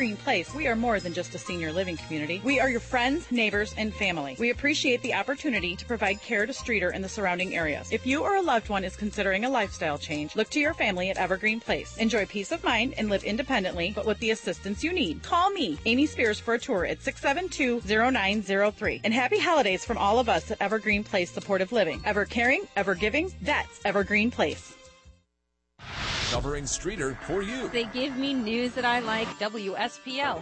Evergreen Place, we are more than just a senior living community. We are your friends, neighbors, and family. We appreciate the opportunity to provide care to Streator and the surrounding areas. If you or a loved one is considering a lifestyle change, look to your family at Evergreen Place. Enjoy peace of mind and live independently, but with the assistance you need. Call me, Amy Spears, for a tour at 672-0903. And happy holidays from all of us at Evergreen Place Supportive Living. Ever caring, ever giving, that's Evergreen Place. Covering Streator for you. They give me news that I like. WSPL.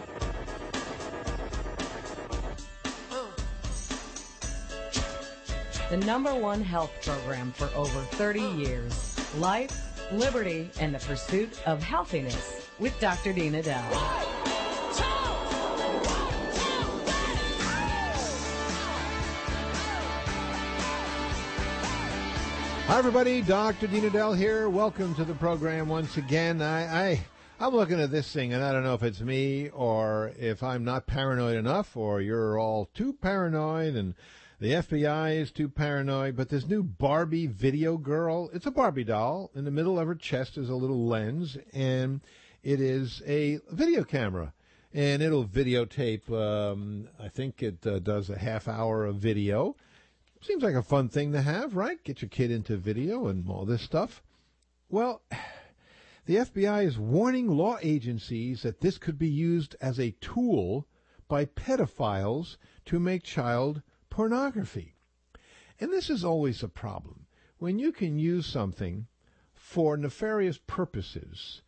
The number one health program for over 30 years. Life, liberty, and the pursuit of healthiness with Dr. Dean Edell. Hi, everybody. Dr. Dean Edell here. Welcome to the program once again. I, I, I'm looking at this thing, and I don't know if it's me or if I'm not paranoid enough, or you're all too paranoid, and the FBI is too paranoid. But this new Barbie video girl, it's a Barbie doll. In the middle of her chest is a little lens, and it is a video camera. And it'll videotape, um, I think it uh, does a half hour of video Seems like a fun thing to have, right? Get your kid into video and all this stuff. Well, the FBI is warning law agencies that this could be used as a tool by pedophiles to make child pornography. And this is always a problem. When you can use something for nefarious purposes,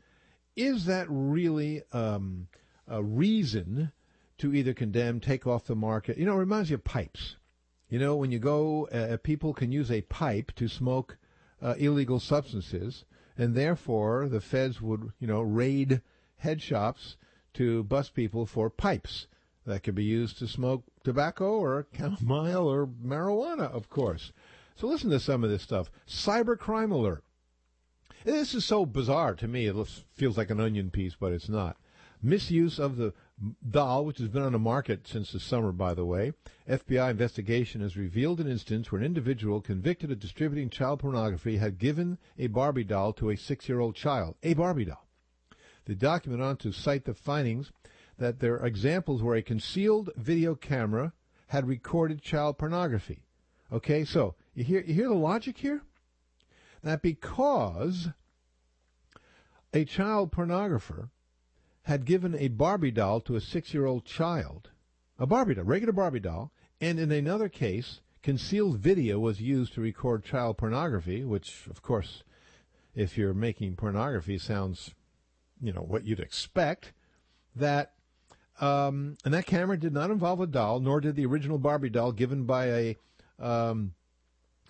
is that really um, a reason to either condemn, take off the market? You know, it reminds me of pipes. You know, when you go, uh, people can use a pipe to smoke uh, illegal substances, and therefore the feds would, you know, raid head shops to bust people for pipes that could be used to smoke tobacco or chamomile or marijuana, of course. So listen to some of this stuff. Cybercrime alert. This is so bizarre to me. It feels like an onion piece, but it's not. Misuse of the doll, which has been on the market since the summer, by the way. FBI investigation has revealed an instance where an individual convicted of distributing child pornography had given a Barbie doll to a six-year-old child. A Barbie doll. The document on to cite the findings that there are examples where a concealed video camera had recorded child pornography. Okay, so you hear you hear the logic here? That because a child pornographer had given a Barbie doll to a six year old child. A Barbie doll, regular Barbie doll. And in another case, concealed video was used to record child pornography, which, of course, if you're making pornography, sounds, you know, what you'd expect. That, um, and that camera did not involve a doll, nor did the original Barbie doll given by a, um,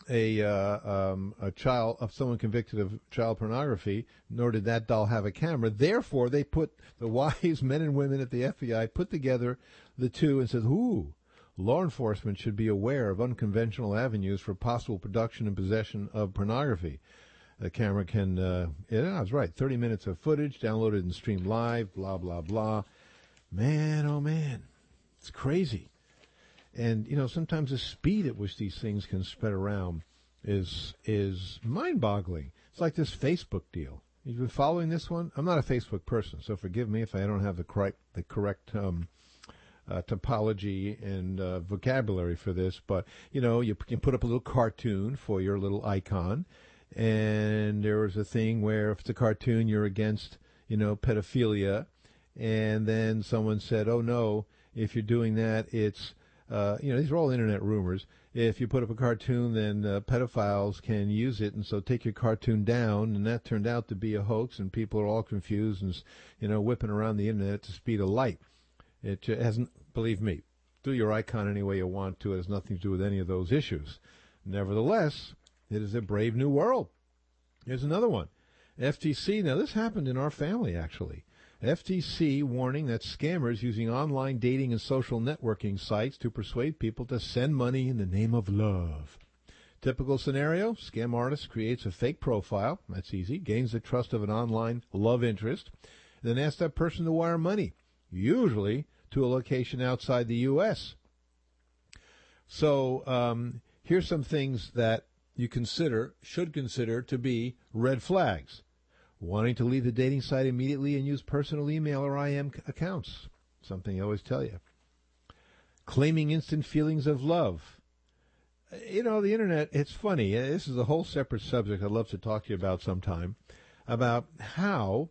a uh, um, a child of someone convicted of child pornography, nor did that doll have a camera. Therefore, they put the wise men and women at the FBI put together the two and said, "Ooh, law enforcement should be aware of unconventional avenues for possible production and possession of pornography." The camera can, uh, yeah, I was right, 30 minutes of footage downloaded and streamed live, blah, blah, blah. Man, oh man, it's crazy. And you know, sometimes the speed at which these things can spread around is is mind-boggling. It's like this Facebook deal. You've been following this one. I'm not a Facebook person, so forgive me if I don't have the correct the correct um, uh, topology and uh, vocabulary for this. But you know, you can put up a little cartoon for your little icon, and there was a thing where if it's a cartoon, you're against you know pedophilia, and then someone said, "Oh no, if you're doing that, it's uh, you know, these are all internet rumors. If you put up a cartoon, then uh, pedophiles can use it, and so take your cartoon down. And that turned out to be a hoax, and people are all confused and you know whipping around the internet at the speed of light. It hasn't, believe me, do your icon any way you want to. It has nothing to do with any of those issues. Nevertheless, it is a brave new world. Here's another one. FTC. Now this happened in our family actually. FTC warning that scammers using online dating and social networking sites to persuade people to send money in the name of love. Typical scenario, scam artist creates a fake profile, that's easy, gains the trust of an online love interest, then asks that person to wire money, usually to a location outside the U.S. So um, here's some things that you consider, should consider to be red flags. Wanting to leave the dating site immediately and use personal email or IM accounts, something I always tell you. Claiming instant feelings of love. You know, the internet, it's funny. Uh, this is a whole separate subject I'd love to talk to you about sometime about how,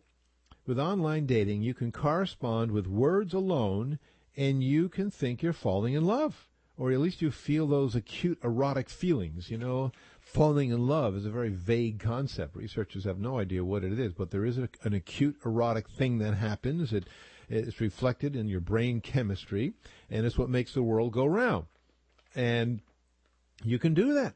with online dating, you can correspond with words alone and you can think you're falling in love. Or at least you feel those acute erotic feelings. You know, falling in love is a very vague concept. Researchers have no idea what it is, but there is a, an acute erotic thing that happens. It, it's reflected in your brain chemistry, and it's what makes the world go round. And you can do that.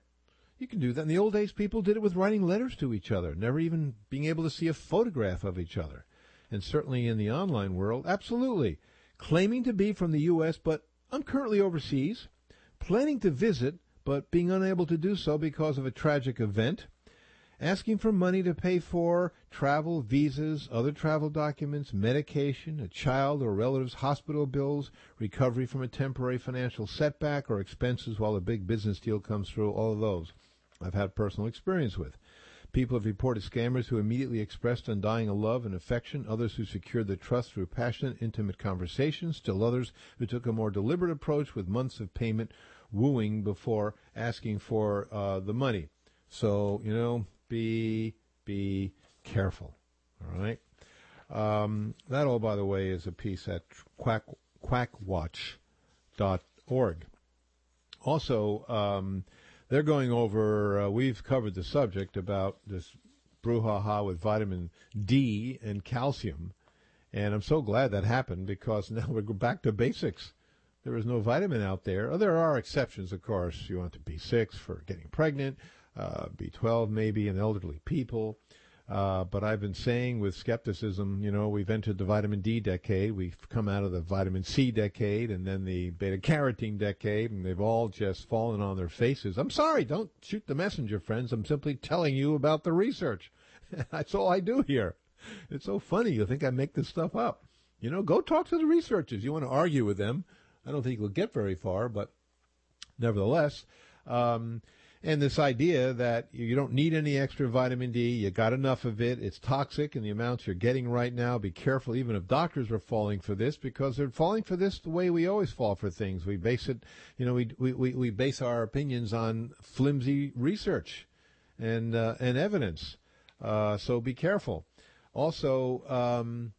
You can do that. In the old days, people did it with writing letters to each other, never even being able to see a photograph of each other. And certainly in the online world, absolutely. Claiming to be from the U.S., but I'm currently overseas, planning to visit, but being unable to do so because of a tragic event, asking for money to pay for travel, visas, other travel documents, medication, a child or relative's hospital bills, recovery from a temporary financial setback, or expenses while a big business deal comes through, all of those I've had personal experience with. People have reported scammers who immediately expressed undying love and affection, others who secured their trust through passionate, intimate conversations, still others who took a more deliberate approach with months of payment, wooing before asking for uh, the money. So, you know, be be careful. All right. Um, that all, by the way, is a piece at quack, quackwatch.org. Also, um, they're going over, uh, we've covered the subject about this brouhaha with vitamin D and calcium. And I'm so glad that happened because now we're back to basics. There is no vitamin out there. Oh, there are exceptions, of course. You want the B6 for getting pregnant, uh, B12 maybe in elderly people. Uh, but I've been saying with skepticism, you know, we've entered the vitamin D decade, we've come out of the vitamin C decade, and then the beta carotene decade, and they've all just fallen on their faces. I'm sorry, don't shoot the messenger, friends. I'm simply telling you about the research. That's all I do here. It's so funny. You think I make this stuff up. You know, go talk to the researchers. You want to argue with them. I don't think we'll get very far, but nevertheless, um, and this idea that you don't need any extra vitamin D, you got enough of it, it's toxic in the amounts you're getting right now. Be careful, even if doctors are falling for this, because they're falling for this the way we always fall for things. We base it, you know, we we, we base our opinions on flimsy research and uh, and evidence. Uh, so be careful. Also, um,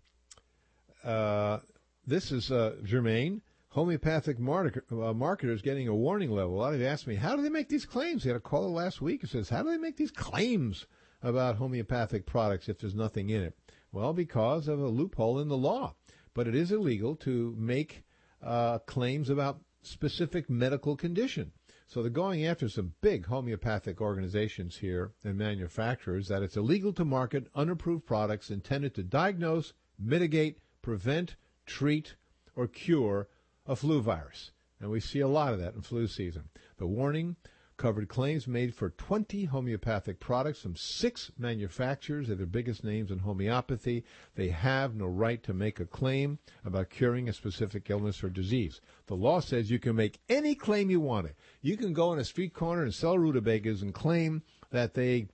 uh, this is uh, Germain homeopathic market, uh, marketers getting a warning level. A lot of you asked me, how do they make these claims? They had a caller last week who says, how do they make these claims about homeopathic products if there's nothing in it? Well, because of a loophole in the law. But it is illegal to make uh, claims about specific medical condition. So they're going after some big homeopathic organizations here and manufacturers that it's illegal to market unapproved products intended to diagnose, mitigate, prevent, treat, or cure a flu virus. And we see a lot of that in flu season. The warning covered claims made for 20 homeopathic products from six manufacturers. They're the biggest names in homeopathy. They have no right to make a claim about curing a specific illness or disease. The law says you can make any claim you want. It. You can go on a street corner and sell rutabagas and claim that they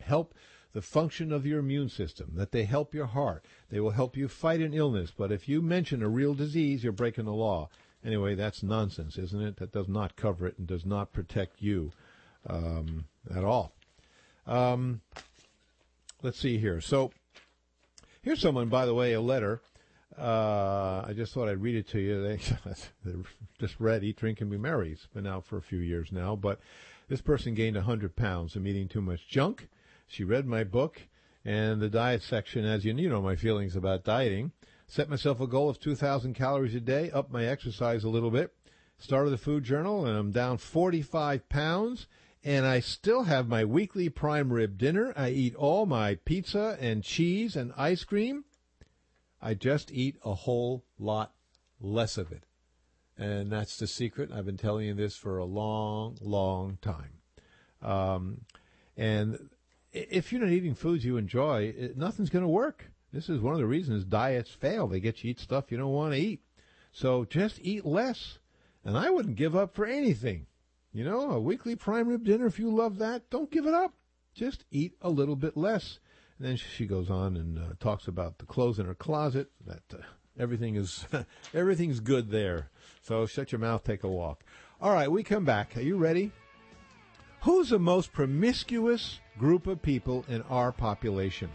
help the function of your immune system, that they help your heart. They will help you fight an illness. But if you mention a real disease, you're breaking the law. Anyway, that's nonsense, isn't it? That does not cover it and does not protect you um, at all. Um, let's see here. So here's someone, by the way, a letter. Uh, I just thought I'd read it to you. They, they just read Eat, Drink, and Be Merry. It's been out for a few years now. But this person gained 100 pounds from eating too much junk she read my book and the diet section, as you, know my feelings about dieting. Set myself a goal of 2,000 calories a day, up my exercise a little bit. Started the food journal, and I'm down 45 pounds. And I still have my weekly prime rib dinner. I eat all my pizza and cheese and ice cream. I just eat a whole lot less of it. And that's the secret. I've been telling you this for a long, long time. Um, and if you're not eating foods you enjoy, it, nothing's going to work. This is one of the reasons diets fail. They get you eat stuff you don't want to eat. So just eat less. And I wouldn't give up for anything. You know, a weekly prime rib dinner, if you love that, don't give it up. Just eat a little bit less. And then she goes on and uh, talks about the clothes in her closet. That uh, everything is everything's good there. So shut your mouth, take a walk. All right, we come back. Are you ready? Who's the most promiscuous group of people in our population?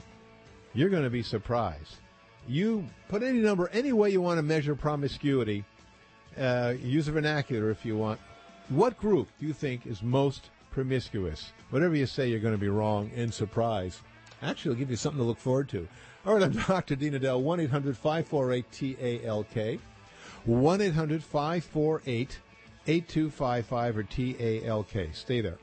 You're going to be surprised. You put any number, any way you want to measure promiscuity. Uh, use a vernacular if you want. What group do you think is most promiscuous? Whatever you say, you're going to be wrong and surprised. Actually, it'll give you something to look forward to. All right, I'm Dr. Dean Edell, 1 800 548 TALK. 1 800 548 8255 or TALK. Stay there.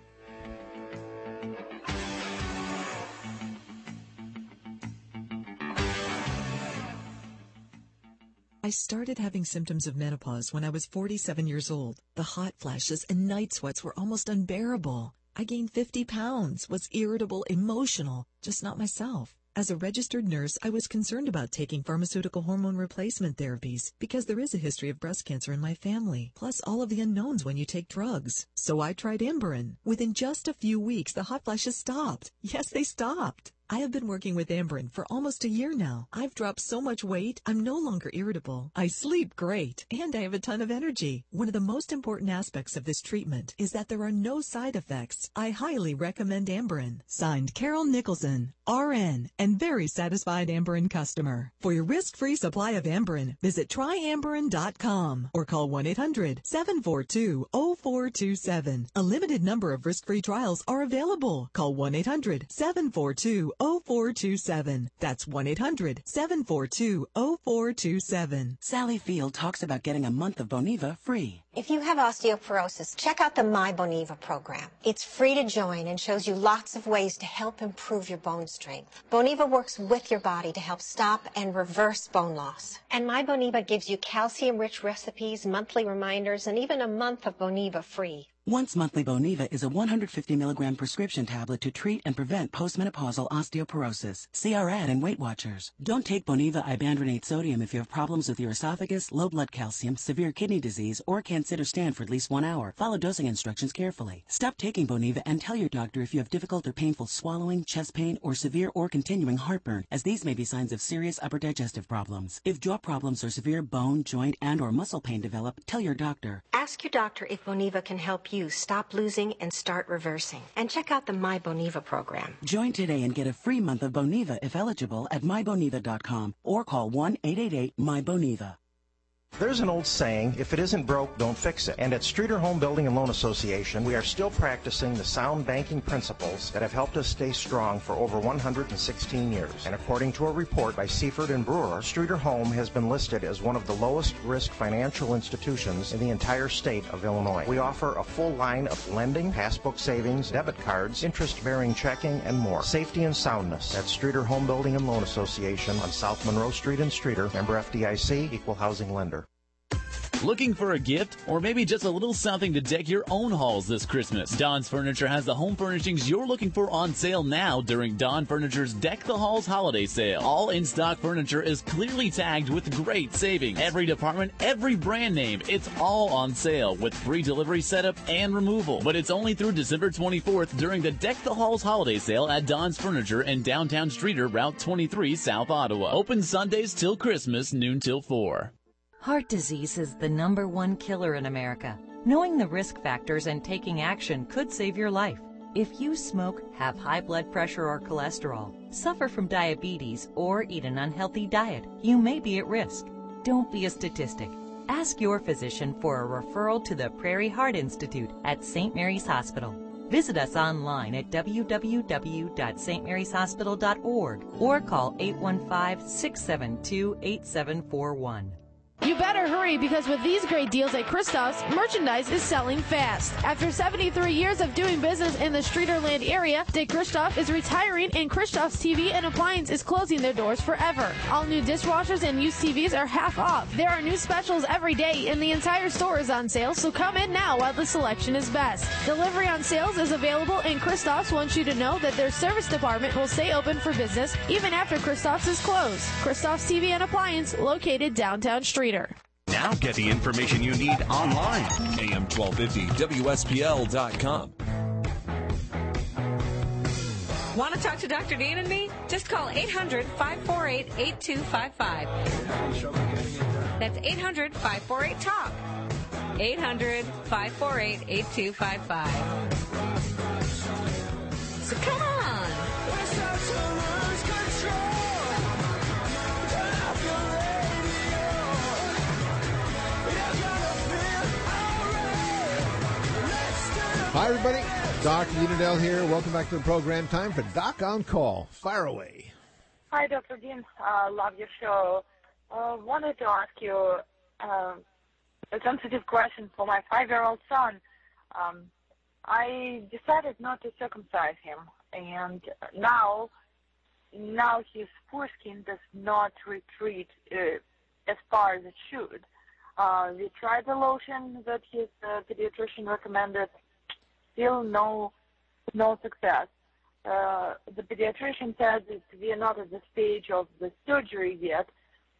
Started having symptoms of menopause when I was 47 years old. The hot flashes and night sweats were almost unbearable. I gained 50 pounds, was irritable, emotional, just not myself. As a registered nurse, I was concerned about taking pharmaceutical hormone replacement therapies because there is a history of breast cancer in my family, plus all of the unknowns when you take drugs. So I tried Amberen. Within just a few weeks, the hot flashes stopped. Yes, they stopped. I have been working with Amberen for almost a year now. I've dropped so much weight, I'm no longer irritable. I sleep great, and I have a ton of energy. One of the most important aspects of this treatment is that there are no side effects. I highly recommend Amberen. Signed Carol Nicholson, RN, and very satisfied Amberen customer. For your risk-free supply of Amberen, visit tryamberen.com or call 1-800-742-0427. A limited number of risk-free trials are available. Call 1-800-742 0427. That's 1 800 742 0427. Sally Field talks about getting a month of Boniva free. If you have osteoporosis, check out the My Boniva program. It's free to join and shows you lots of ways to help improve your bone strength. Boniva works with your body to help stop and reverse bone loss. And My Boniva gives you calcium-rich recipes, monthly reminders, and even a month of Boniva free. Once monthly Boniva is a 150 milligram prescription tablet to treat and prevent postmenopausal osteoporosis. See our ad in Weight Watchers. Don't take Boniva ibandronate sodium if you have problems with your esophagus, low blood calcium, severe kidney disease, or can't sit or stand for at least one hour. Follow dosing instructions carefully. Stop taking Boniva and tell your doctor if you have difficult or painful swallowing, chest pain, or severe or continuing heartburn, as these may be signs of serious upper digestive problems. If jaw problems or severe bone, joint, and or muscle pain develop, tell your doctor. Ask your doctor if Boniva can help you stop losing and start reversing. And check out the My Boniva program. Join today and get a free month of Boniva if eligible at myboniva.com or call 1-888-MyBoniva. There's an old saying, if it isn't broke, don't fix it. And at Streator Home Building and Loan Association, we are still practicing the sound banking principles that have helped us stay strong for over 116 years. And according to a report by Seifert and Brewer, Streator Home has been listed as one of the lowest risk financial institutions in the entire state of Illinois. We offer a full line of lending, passbook savings, debit cards, interest-bearing checking, and more. Safety and soundness at Streator Home Building and Loan Association on South Monroe Street in Streeter. Member FDIC, equal housing lender. Looking for a gift or maybe just a little something to deck your own halls this Christmas? Don's Furniture has the home furnishings you're looking for on sale now during Don Furniture's Deck the Halls holiday sale. All in-stock furniture is clearly tagged with great savings. Every department, every brand name, it's all on sale with free delivery setup and removal. But it's only through December 24th during the Deck the Halls holiday sale at Don's Furniture in downtown Streator, Route 23, South Ottawa. Open Sundays till Christmas, noon till 4. Heart disease is the number one killer in America. Knowing the risk factors and taking action could save your life. If you smoke, have high blood pressure or cholesterol, suffer from diabetes, or eat an unhealthy diet, you may be at risk. Don't be a statistic. Ask your physician for a referral to the Prairie Heart Institute at St. Mary's Hospital. Visit us online at www.stmaryshospital.org or call 815 672 8741. You better hurry because with these great deals at Christoph's, merchandise is selling fast. After 73 years of doing business in the Streatorland area, Dick Christoph is retiring and Christoph's TV and Appliance is closing their doors forever. All new dishwashers and used TVs are half off. There are new specials every day and the entire store is on sale, so come in now while the selection is best. Delivery on sales is available and Christoph's wants you to know that their service department will stay open for business even after Christoph's is closed. Christoph's TV and Appliance located downtown Streator. Now get the information you need online. AM 1250 WSPL.com. Want to talk to Dr. Dean and me? Just call 800 548 8255. That's 800 548 TALK. 800 548 8255. So come on. Hi, everybody. Dr. Dean Edell here. Welcome back to the program. Time for Doc on Call. Fire away. Hi, Dr. Dean. Uh, love your show. Uh, wanted to ask you uh, a sensitive question for my five-year-old son. Um, I decided not to circumcise him, and now, now his foreskin does not retreat uh, as far as it should. Uh, we tried the lotion that his uh, pediatrician recommended. Still no, no success. Uh, the pediatrician said that we are not at the stage of the surgery yet,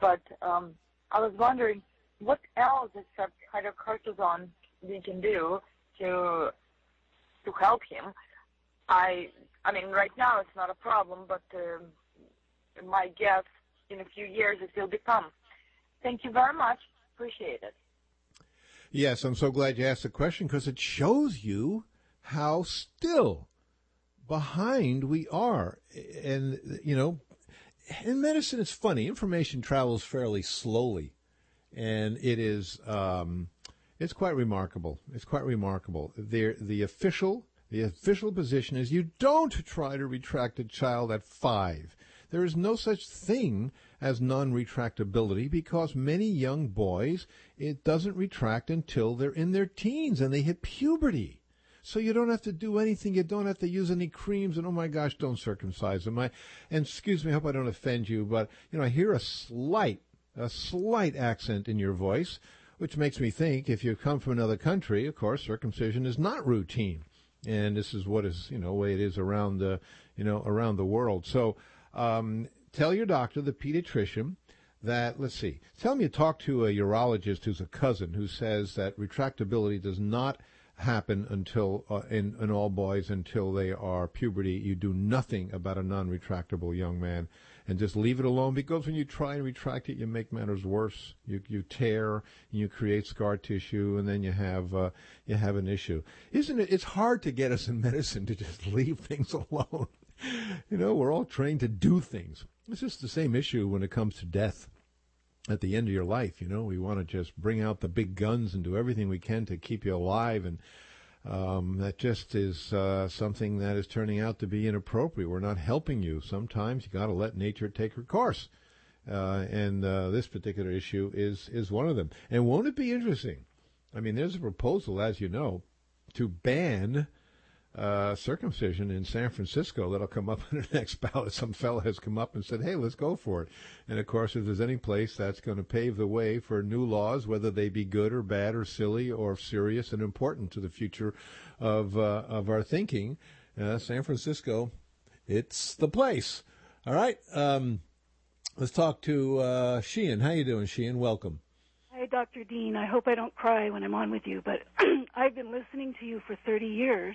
but um, I was wondering what else except hydrocortisone we can do to to help him. I I mean right now it's not a problem, but uh, my guess in a few years it will become. Thank you very much. Appreciate it. Yes, I'm so glad you asked the question because it shows you how still behind we are. And, you know, in medicine, it's funny. Information travels fairly slowly. And it is, um, it's quite remarkable. It's quite remarkable. The, the official, the official position is you don't try to retract a child at five. There is no such thing as non-retractability because many young boys, it doesn't retract until they're in their teens and they hit puberty. So you don't have to do anything. You don't have to use any creams. And oh my gosh, don't circumcise them. I, and excuse me, I hope I don't offend you, but you know, I hear a slight, a slight accent in your voice, which makes me think if you come from another country, of course, circumcision is not routine. And this is what is, you know, way it is around the, you know, around the world. So, um, tell your doctor, the pediatrician, that let's see. Tell him you talked to a urologist who's a cousin who says that retractability does not happen until uh, in, in all boys until they are puberty. You do nothing about a non-retractable young man, and just leave it alone. Because when you try and retract it, you make matters worse. You you tear, and you create scar tissue, and then you have uh, you have an issue. Isn't it? It's hard to get us in medicine to just leave things alone. you know, we're all trained to do things. It's just the same issue when it comes to death at the end of your life. You know, we want to just bring out the big guns and do everything we can to keep you alive, and um, that just is uh, something that is turning out to be inappropriate. We're not helping you. Sometimes you got to let nature take her course, uh, and uh, this particular issue is is one of them. And won't it be interesting? I mean, there's a proposal, as you know, to ban uh, circumcision in San Francisco that'll come up in the next ballot. Some fellow has come up and said, "Hey, let's go for it." And of course, if there's any place that's going to pave the way for new laws, whether they be good or bad or silly or serious and important to the future of uh, of our thinking, uh, San Francisco, it's the place. All right, um, let's talk to uh, Sheehan. How you doing, Sheehan? Welcome. Hi, Dr. Dean. I hope I don't cry when I'm on with you, but I've been listening to you for 30 years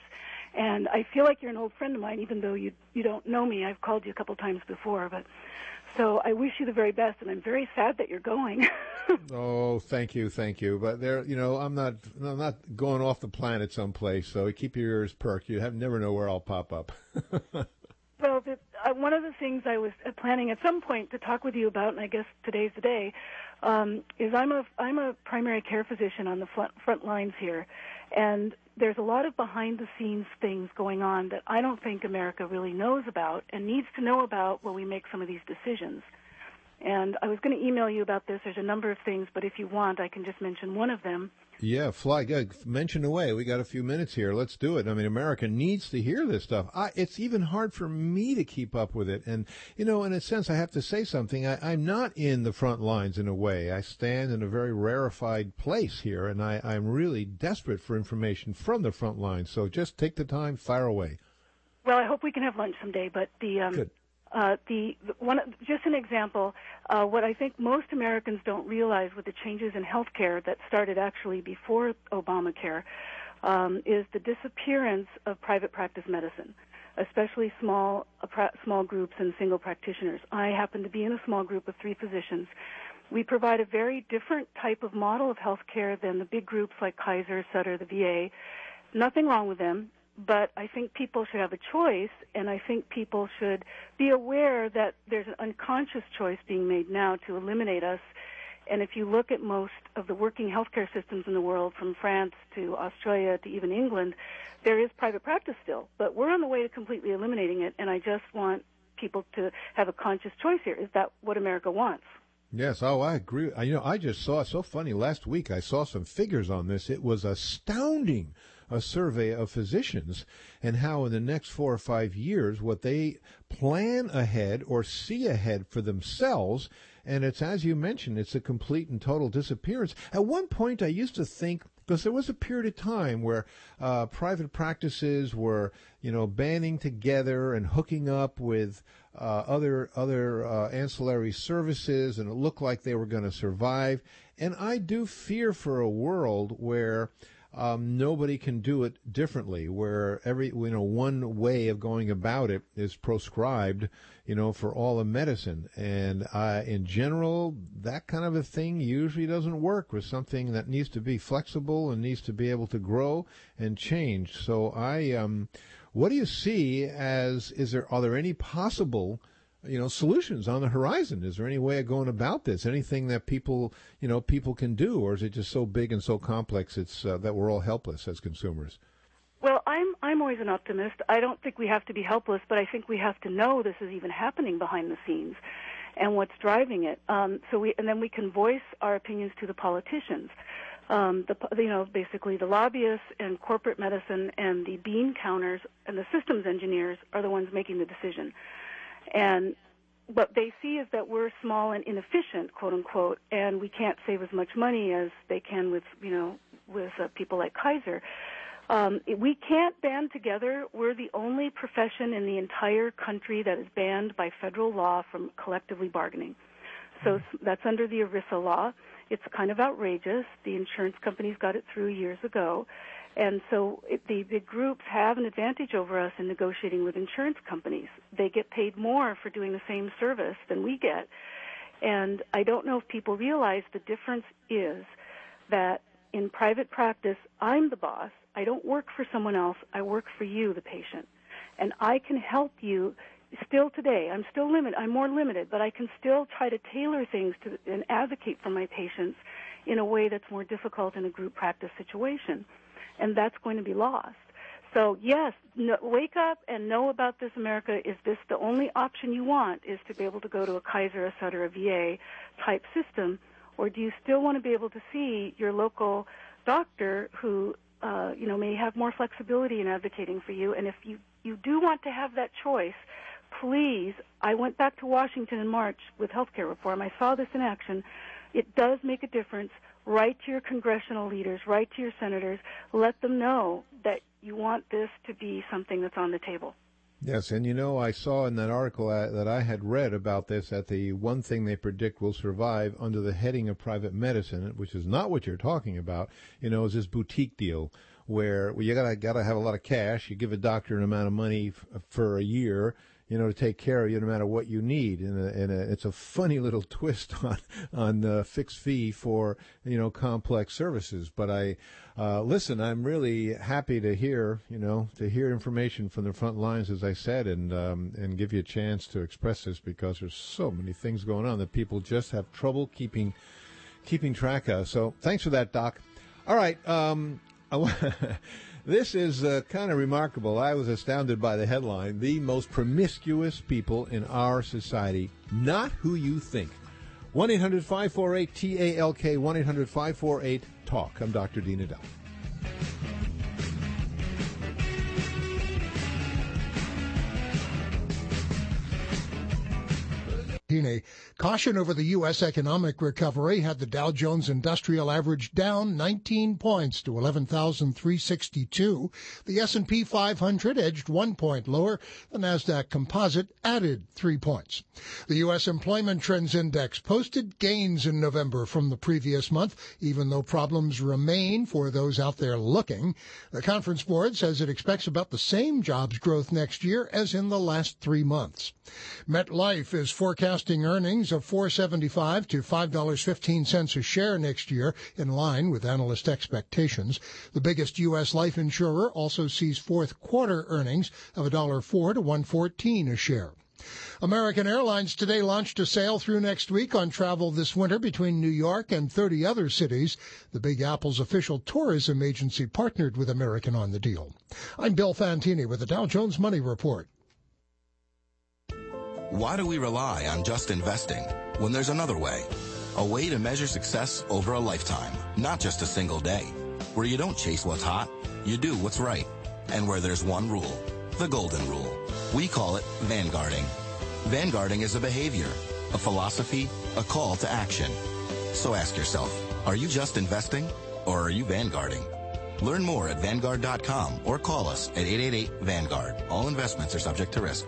and I feel like you're an old friend of mine, even though you you don't know me. I've called you a couple times before, but so I wish you the very best, and I'm very sad that you're going. oh, thank you, thank you. But there, you know, I'm not I'm not going off the planet someplace. So keep your ears perked. You have never know where I'll pop up. well, the, uh, one of the things I was uh, planning at some point to talk with you about, and I guess today's the day, um, is I'm a I'm a primary care physician on the front front lines here, and there's a lot of behind the scenes things going on that I don't think America really knows about and needs to know about when we make some of these decisions. And I was going to email you about this. There's a number of things, but if you want, I can just mention one of them. Yeah, fly. Yeah, mention away. We got a few minutes here. Let's do it. I mean, America needs to hear this stuff. I, it's even hard for me to keep up with it. And, you know, in a sense, I have to say something. I, I'm not in the front lines in a way. I stand in a very rarefied place here, and I, I'm really desperate for information from the front lines. So just take the time, fire away. Well, I hope we can have lunch someday. But the um, Good. Uh, the one, just an example. Uh, what I think most Americans don't realize with the changes in healthcare that started actually before Obamacare um, is the disappearance of private practice medicine. especially small uh, pra- small groups and single practitioners. I happen to be in a small group of three physicians. We provide a very different type of model of healthcare than the big groups like Kaiser, Sutter, the VA. Nothing wrong with them, but I think people should have a choice, and I think people should be aware that there's an unconscious choice being made now to eliminate us. And if you look at most of the working healthcare systems in the world, from France to Australia to even England, there is private practice still, but we're on the way to completely eliminating it. And I just want people to have a conscious choice here. Is that what America wants? Yes, oh, I agree. I, you know, I just saw so funny last week. I saw some figures on this. It was astounding. A survey of physicians and how in the next four or five years, what they plan ahead or see ahead for themselves. And it's as you mentioned, it's a complete and total disappearance. At one point, I used to think because there was a period of time where uh, private practices were, you know, banding together and hooking up with uh, other other uh, ancillary services, and it looked like they were going to survive. And I do fear for a world where um, nobody can do it differently, where every you know one way of going about it is proscribed, you know, for all of medicine. And uh, in general, that kind of a thing usually doesn't work with something that needs to be flexible and needs to be able to grow and change. So I, um, what do you see as is there are there any possible you know solutions on the horizon. Is there any way of going about this? Anything that people you know people can do or is it just so big and so complex it's uh, that we're all helpless as consumers? Well i'm i'm always an optimist. I don't think we have to be helpless but i think we have to know this is even happening behind the scenes and what's driving it. Um, so we and then we can voice our opinions to the politicians. Um, the you know basically the lobbyists and corporate medicine and the bean counters and the systems engineers are the ones making the decision and what they see is that we're small and inefficient, quote unquote, and we can't save as much money as they can with, you know, with uh, people like Kaiser. Um, we can't band together. We're the only profession in the entire country that is banned by federal law from collectively bargaining. So that's under the ERISA law. It's kind of outrageous. The insurance companies got it through years ago. And so it, the, big groups have an advantage over us in negotiating with insurance companies. They get paid more for doing the same service than we get. And I don't know if people realize the difference is that in private practice, I'm the boss. I don't work for someone else. I work for you, the patient. And I can help you still today. I'm still limited. I'm more limited, but I can still try to tailor things to and advocate for my patients in a way that's more difficult in a group practice situation and that's going to be lost. So yes, no, wake up and know about this America. Is this the only option you want? Is to be able to go to a Kaiser, a Sutter, a VA type system, or do you still want to be able to see your local doctor who uh, you know may have more flexibility in advocating for you? And if you you do want to have that choice, please. I went back to Washington in March with healthcare reform. I saw this in action. It does make a difference write to your congressional leaders, write to your senators, let them know that you want this to be something that's on the table. Yes, and you know, I saw in that article that I had read about this that the one thing they predict will survive under the heading of private medicine, which is not what you're talking about, you know, is this boutique deal where you gotta gotta have a lot of cash. You give a doctor an amount of money f- for a year, you know, to take care of you no matter what you need. And, a, and a, it's a funny little twist on on the fixed fee for you know complex services. But I uh, listen. I'm really happy to hear you know to hear information from the front lines, as I said, and um, and give you a chance to express this because there's so many things going on that people just have trouble keeping keeping track of. So thanks for that, Doc. All right. Um, This is uh, kind of remarkable. I was astounded by the headline The most promiscuous people in our society. Not who you think. 1 800 548 TALK, 1 800 548 TALK. I'm Dr. Dean Edell. Caution over the U.S. economic recovery had the Dow Jones Industrial Average down 19 points to 11,362. The S&P 500 edged one point lower. The Nasdaq Composite added three points. The U.S. Employment Trends Index posted gains in November from the previous month, even though problems remain for those out there looking. The Conference Board says it expects about the same jobs growth next year as in the last three months. MetLife is forecasting earnings of 475 to $5.15 a share next year, in line with analyst expectations. The biggest U.S. life insurer also sees fourth quarter earnings of $1.04 to 114 a share. American Airlines today launched a sale through next week on travel this winter between New York and 30 other cities. The Big Apple's official tourism agency partnered with American on the deal. I'm Bill Fantini with the Dow Jones Money Report. Why do we rely on just investing when there's another way? A way to measure success over a lifetime, not just a single day. Where you don't chase what's hot, you do what's right. And where there's one rule, the golden rule. We call it vanguarding. Vanguarding is a behavior, a philosophy, a call to action. So ask yourself, are you just investing or are you vanguarding? Learn more at Vanguard.com or call us at 888-VANGUARD. All investments are subject to risk.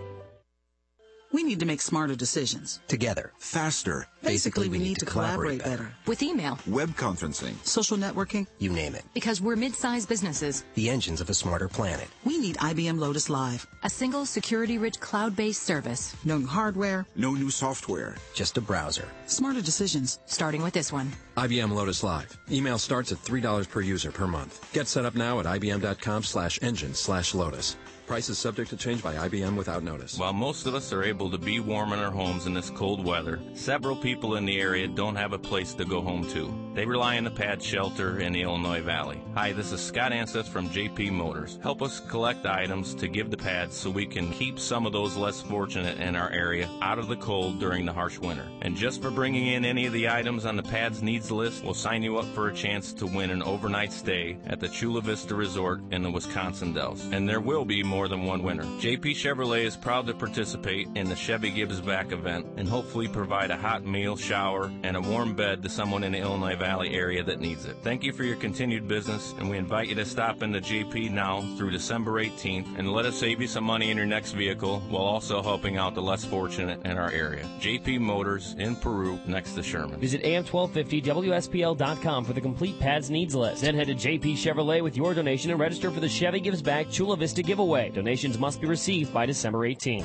We need to make smarter decisions. Together. Faster. Basically, we, we, need, need to, to, collaborate, collaborate better. With email. Web conferencing. Social networking. You name it. Because we're mid-sized businesses. The engines of a smarter planet. We need IBM Lotus Live. A single security-rich cloud-based service. No new hardware. No new software. Just a browser. Smarter decisions. Starting with this one. IBM Lotus Live. Email starts at $3 per user per month. Get set up now at ibm.com slash engine slash lotus. Price is subject to change by IBM without notice. While most of us are able to be warm in our homes in this cold weather, several people in the area don't have a place to go home to. They rely on the pad shelter in the Illinois Valley. Hi, this is Scott Anseth from JP Motors. Help us collect items to give the pads so we can keep some of those less fortunate in our area out of the cold during the harsh winter. And just for bringing in any of the items on the pads needs list, we'll sign you up for a chance to win an overnight stay at the Chula Vista Resort in the Wisconsin Dells. And there will be more more than one winner. JP Chevrolet is proud to participate in the Chevy Gives Back event and hopefully provide a hot meal, shower, and a warm bed to someone in the Illinois Valley area that needs it. Thank you for your continued business, and we invite you to stop into JP now through December 18th and let us save you some money in your next vehicle while also helping out the less fortunate in our area. JP Motors in Peru, next to Sherman. Visit AM1250WSPL.com for the complete pads needs list. Then head to JP Chevrolet with your donation and register for the Chevy Gives Back Chula Vista giveaway. Donations must be received by December 18.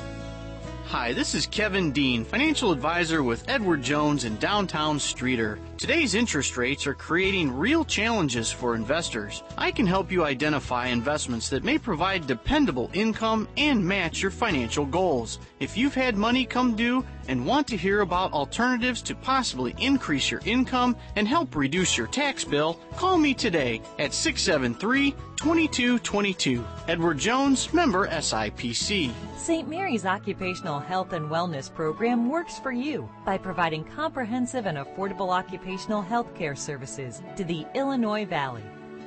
Hi, this is Kevin Dean, financial advisor with Edward Jones in downtown Streator. Today's interest rates are creating real challenges for investors. I can help you identify investments that may provide dependable income and match your financial goals. If you've had money come due and want to hear about alternatives to possibly increase your income and help reduce your tax bill, call me today at 673 2222. Edward Jones, member SIPC. St. Mary's Occupational Health and Wellness Program works for you by providing comprehensive and affordable occupational health care services to the Illinois Valley.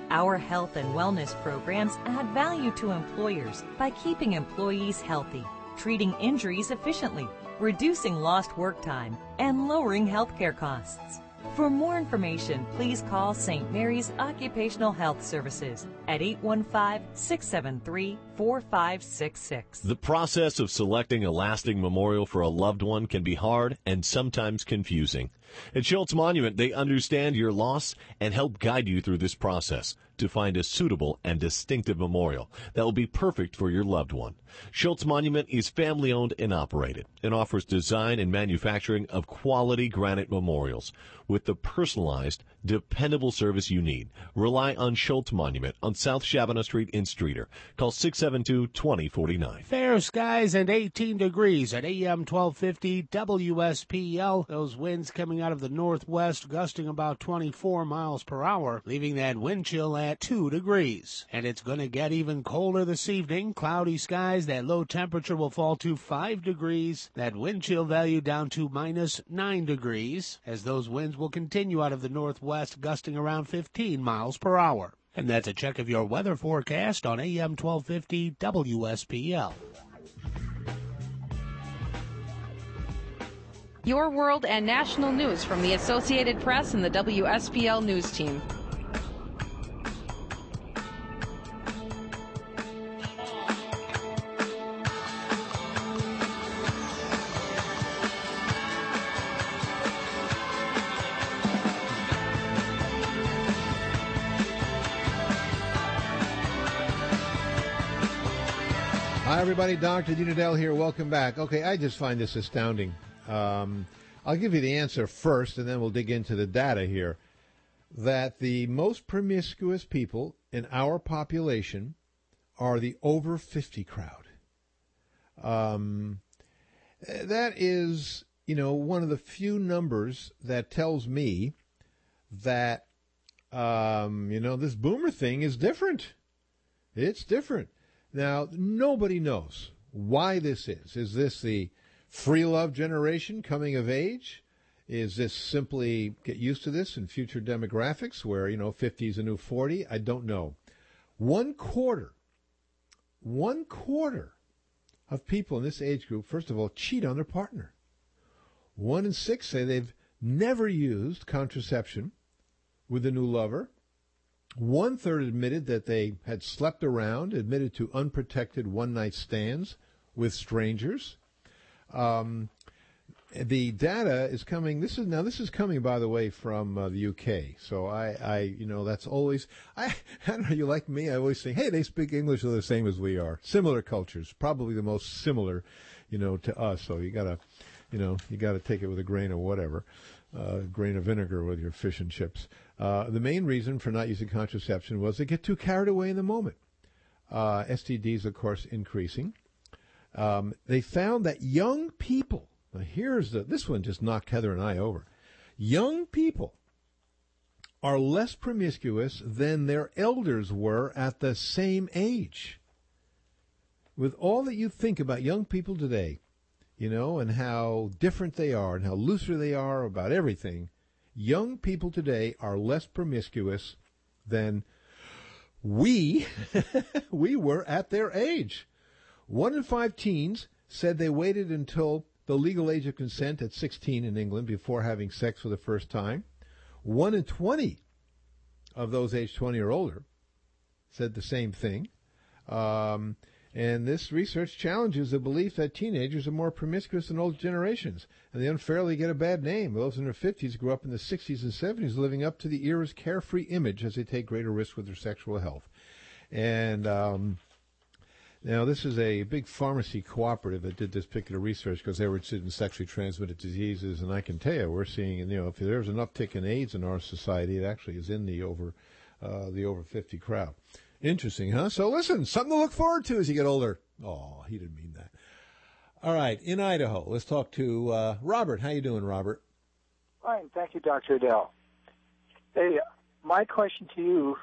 Our health and wellness programs add value to employers by keeping employees healthy, treating injuries efficiently, reducing lost work time, and lowering healthcare costs. For more information, please call St. Mary's Occupational Health Services at 815-673-4566. The process of selecting a lasting memorial for a loved one can be hard and sometimes confusing. At Schultz Monument, they understand your loss and help guide you through this process to find a suitable and distinctive memorial that will be perfect for your loved one. Schultz Monument is family owned and operated and offers design and manufacturing of quality granite memorials with the personalized, dependable service you need. Rely on Schultz Monument on South Shabana Street in Streator. Call 672-2049. Fair skies and 18 degrees at AM 1250 WSPL. Those winds coming out of the northwest gusting about 24 miles per hour, leaving that wind chill at 2 degrees. And it's going to get even colder this evening. Cloudy skies. That low temperature will fall to 5 degrees. That wind chill value down to minus 9 degrees as those winds will continue out of the northwest, gusting around 15 miles per hour. And that's a check of your weather forecast on AM 1250 WSPL. Your world and national news from the Associated Press and the WSPL News Team. Everybody. Dr. Edell here. Welcome back. Okay, I just find this astounding. Um, I'll give you the answer first, and then we'll dig into the data here. That the most promiscuous people in our population are the over 50 crowd. Um, that is, you know, one of the few numbers that tells me that, um, you know, this boomer thing is different. It's different. Now, nobody knows why this is. Is this the free love generation coming of age? Is this simply get used to this in future demographics where, you know, 50 is a new 40? I don't know. One quarter, one quarter of people in this age group, first of all, cheat on their partner. One in six say they've never used contraception with a new lover. One third admitted that they had slept around, admitted to unprotected one night stands with strangers. Um, the data is coming. This is now. This is coming, by the way, from uh, the UK. So I, I, you know, that's always. I, I don't know. You like me? I always think, hey, they speak English the same as we are. Similar cultures, probably the most similar, you know, to us. So you gotta, you know, you gotta take it with a grain of whatever, uh, grain of vinegar with your fish and chips. Uh, the main reason for not using contraception was they get too carried away in the moment. Uh, STDs, of course, increasing. Um, they found that young people, here's the, this one just knocked Heather and I over. Young people are less promiscuous than their elders were at the same age. With all that you think about young people today, you know, and how different they are and how looser they are about everything, young people today are less promiscuous than we we were at their age. One in five teens said they waited until the legal age of consent at 16 in England before having sex for the first time. One in 20 of those aged 20 or older said the same thing. Um, and this research challenges the belief that teenagers are more promiscuous than older generations, and they unfairly get a bad name. Those in their 50s grew up in the 60s and 70s living up to the era's carefree image as they take greater risks with their sexual health. And um, now, this is a big pharmacy cooperative that did this particular research because they were interested in sexually transmitted diseases, and I can tell you, we're seeing, you know, if there's an uptick in AIDS in our society, it actually is in the over, uh, the over 50 crowd. Interesting, huh? So listen, something to look forward to as you get older. Oh, he didn't mean that. All right, in Idaho, let's talk to uh, Robert. How you doing, Robert? Fine, thank you, Dr. Edell. Hey, my question to you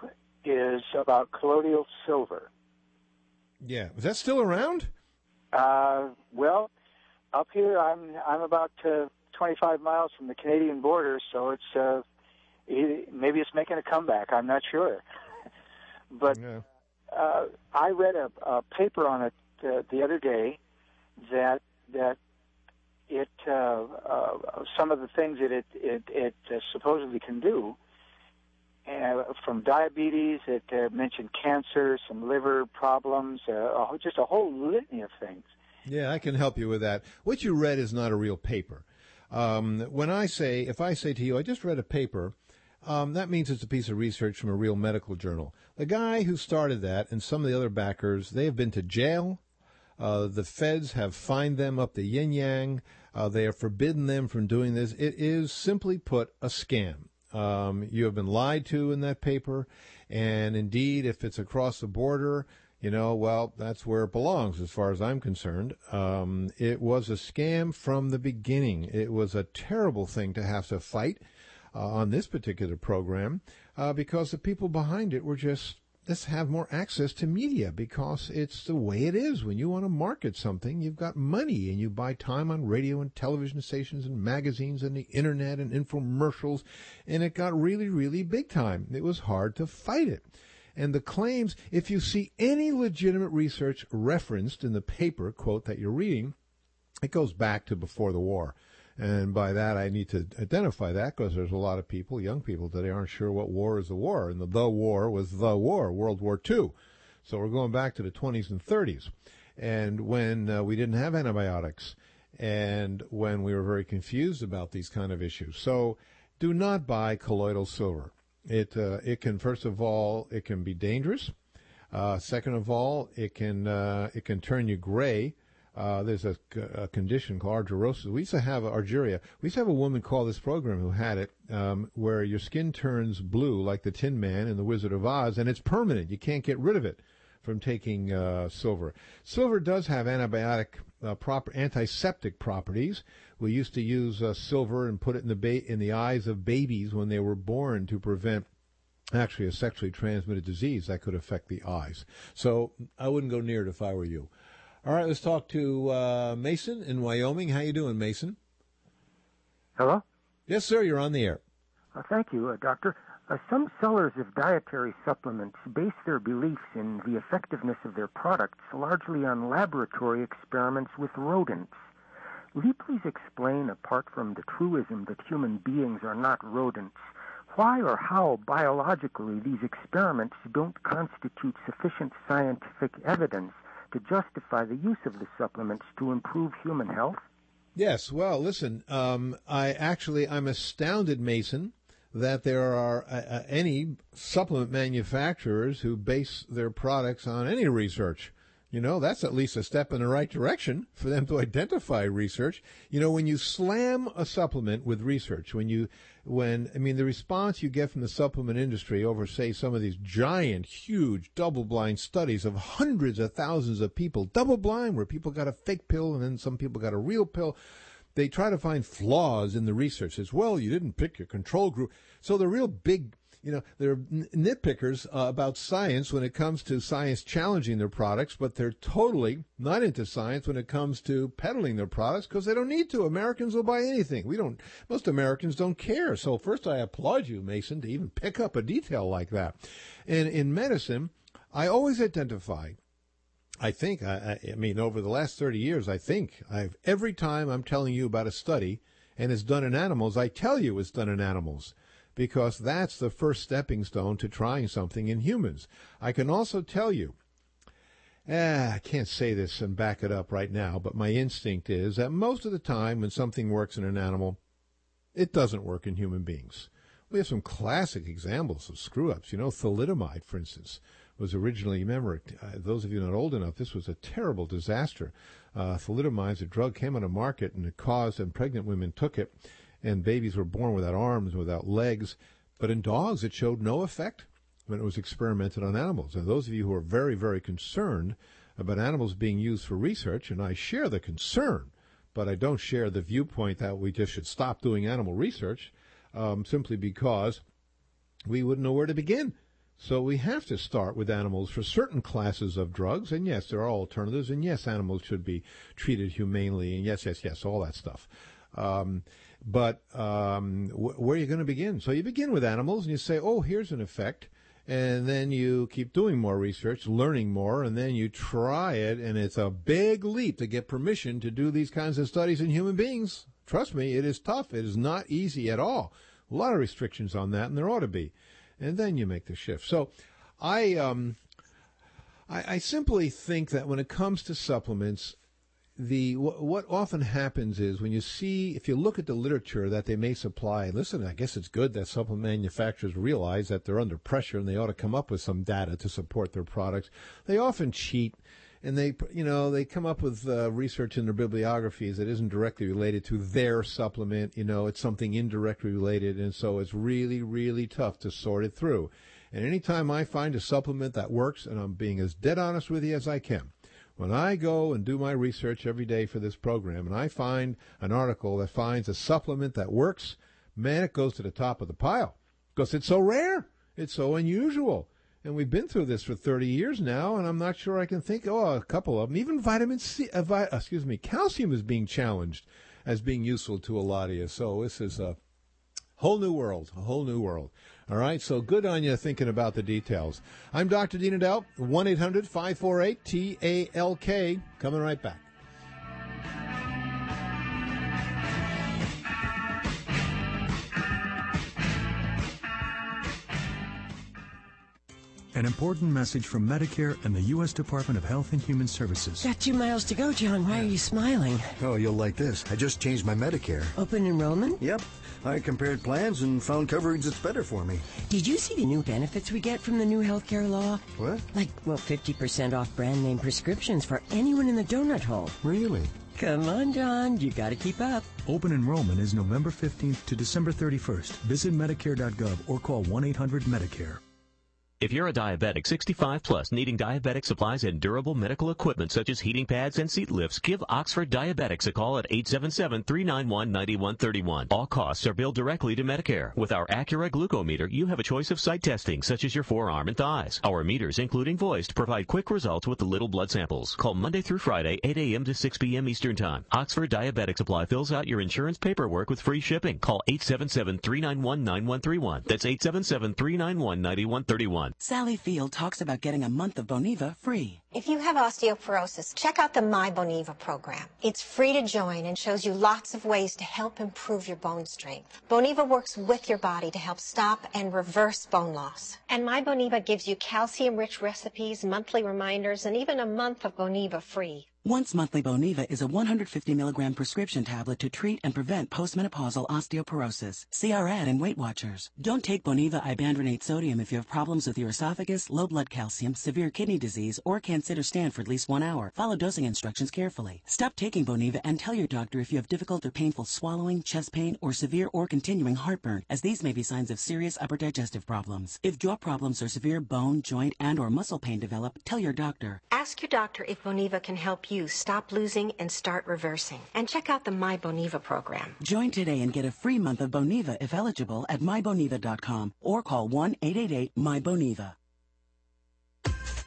is about colloidal silver. Yeah, is that still around? Uh, well, up here, I'm I'm about uh, 25 miles from the Canadian border, so it's uh, maybe it's making a comeback. I'm not sure. But yeah. uh, I read a, a paper on it uh, the other day that that it uh, uh, some of the things that it it, it uh, supposedly can do. Uh, from diabetes, it uh, mentioned cancer, some liver problems, uh, just a whole litany of things. Yeah, I can help you with that. What you read is not a real paper. Um, when I say, if I say to you, I just read a paper, um, that means it's a piece of research from a real medical journal. The guy who started that and some of the other backers, they have been to jail. Uh, the feds have fined them up the yin yang. Uh, they have forbidden them from doing this. It is simply put a scam. Um, you have been lied to in that paper, and indeed, if it's across the border, you know, well, that's where it belongs as far as I'm concerned. Um, it was a scam from the beginning. It was a terrible thing to have to fight uh, on this particular program uh, because the people behind it were just let's have more access to media because it's the way it is. When you want to market something, you've got money and you buy time on radio and television stations and magazines and the internet and infomercials. And it got really, really big time. It was hard to fight it. And the claims, if you see any legitimate research referenced in the paper quote that you're reading, it goes back to before the war. And by that, I need to identify that because there's a lot of people, young people today, aren't sure what war is a war. And the, the war was the war, World War II. So we're going back to the 20s and 30s. And when uh, we didn't have antibiotics and when we were very confused about these kind of issues. So do not buy colloidal silver. It, uh, it can, first of all, it can be dangerous. Uh, second of all, it can, uh, it can turn you gray uh, there's a, a, condition called argyrosis. We used to have argyria. We used to have a woman call this program who had it, um, where your skin turns blue like the Tin Man in The Wizard of Oz, and it's permanent. You can't get rid of it from taking uh, silver. Silver does have antibiotic uh, proper antiseptic properties. We used to use uh, silver and put it in the ba- in the eyes of babies when they were born to prevent actually a sexually transmitted disease that could affect the eyes. So I wouldn't go near it if I were you. All right, let's talk to uh, Mason in Wyoming. How you doing, Mason? Hello. Yes, sir. You're on the air. Uh, thank you, uh, Doctor. Uh, some sellers of dietary supplements base their beliefs in the effectiveness of their products largely on laboratory experiments with rodents. Will you please explain, apart from the truism that human beings are not rodents, why or how biologically these experiments don't constitute sufficient scientific evidence to justify the use of the supplements to improve human health? Yes. Well, listen, um, I actually I'm astounded, Mason, that there are uh, uh, any supplement manufacturers who base their products on any research. You know, that's at least a step in the right direction for them to identify research. You know, when you slam a supplement with research, when you, when, I mean, the response you get from the supplement industry over, say, some of these giant, huge, double blind studies of hundreds of thousands of people, double blind, where people got a fake pill and then some people got a real pill they try to find flaws in the research as well. You didn't pick your control group. So the real big you know, they're nitpickers uh, about science when it comes to science challenging their products, but they're totally not into science when it comes to peddling their products because they don't need to. Americans will buy anything. We don't, most Americans don't care. So first I applaud you, Mason, to even pick up a detail like that. And in medicine, I always identify I think, I, I, mean, over the last 30 years, I think I've, every time I'm telling you about a study and it's done in animals, I tell you it's done in animals because that's the first stepping stone to trying something in humans. I can also tell you, eh, I can't say this and back it up right now, but my instinct is that most of the time when something works in an animal, it doesn't work in human beings. We have some classic examples of screw ups. You know, thalidomide, for instance, was originally, remember, uh, those of you not old enough, this was a terrible disaster. Uh, thalidomide, a drug, came on the market and it caused, and pregnant women took it and babies were born without arms, without legs. But in dogs, it showed no effect when it was experimented on animals. And those of you who are very, very concerned about animals being used for research, and I share the concern, but I don't share the viewpoint that we just should stop doing animal research um, simply because we wouldn't know where to begin. So we have to start with animals for certain classes of drugs. And yes, there are alternatives. And yes, animals should be treated humanely. And yes, yes, yes, all that stuff. Um, but um, wh- where are you going to begin? So you begin with animals and you say, oh, here's an effect. And then you keep doing more research, learning more, and then you try it. And it's a big leap to get permission to do these kinds of studies in human beings. Trust me, it is tough. It is not easy at all. A lot of restrictions on that, and there ought to be. And then you make the shift. So I, um, I, I simply think that when it comes to supplements, the what often happens is when you see if you look at the literature that they may supply listen i guess it's good that supplement manufacturers realize that they're under pressure and they ought to come up with some data to support their products. They often cheat and they you know they come up with uh, research in their bibliographies that isn't directly related to their supplement you know it's something indirectly related and so it's really really tough to sort it through. And anytime i find a supplement that works and i'm being as dead honest with you as i can when I go and do my research every day for this program and I find an article that finds a supplement that works, man, it goes to the top of the pile because it's so rare. It's so unusual. And we've been through this for 30 years now, and I'm not sure I can think, oh, a couple of them. Even vitamin C, uh, vi- excuse me, calcium is being challenged as being useful to a lot of you. So this is a Whole new world, a whole new world. All right, so good on you thinking about the details. I'm Dr. Dean Edell, 1 800 548 TALK. Coming right back. An important message from Medicare and the U.S. Department of Health and Human Services. Got two miles to go, John. Why are you smiling? Oh, you'll like this. I just changed my Medicare. Open enrollment? Yep. I compared plans and found coverage that's better for me. Did you see the new benefits we get from the new healthcare law? What? Like, well, 50% off brand name prescriptions for anyone in the donut hole. Really? Come on, John. You gotta keep up. Open enrollment is November 15th to December 31st. Visit Medicare.gov or call 1 800 Medicare. If you're a diabetic 65 plus needing diabetic supplies and durable medical equipment such as heating pads and seat lifts, give Oxford Diabetics a call at 877-391-9131. All costs are billed directly to Medicare. With our Acura glucometer, you have a choice of site testing such as your forearm and thighs. Our meters, including voiced, provide quick results with the little blood samples. Call Monday through Friday, 8 a.m. to 6 p.m. Eastern Time. Oxford Diabetic Supply fills out your insurance paperwork with free shipping. Call 877-391-9131. That's 877-391-9131. Sally Field talks about getting a month of Boniva free. If you have osteoporosis, check out the My Boniva program. It's free to join and shows you lots of ways to help improve your bone strength. Boniva works with your body to help stop and reverse bone loss. And My Boniva gives you calcium-rich recipes, monthly reminders, and even a month of Boniva free. Once monthly Boniva is a 150 milligram prescription tablet to treat and prevent postmenopausal osteoporosis. See our ad in Weight Watchers. Don't take Boniva ibandronate sodium if you have problems with your esophagus, low blood calcium, severe kidney disease, or can't sit or stand for at least one hour. Follow dosing instructions carefully. Stop taking Boniva and tell your doctor if you have difficult or painful swallowing, chest pain, or severe or continuing heartburn, as these may be signs of serious upper digestive problems. If jaw problems or severe bone, joint, and or muscle pain develop, tell your doctor. Ask your doctor if Boniva can help you stop losing and start reversing. And check out the My Boniva program. Join today and get a free month of Boniva if eligible at myboniva.com or call 1-888-MyBoniva.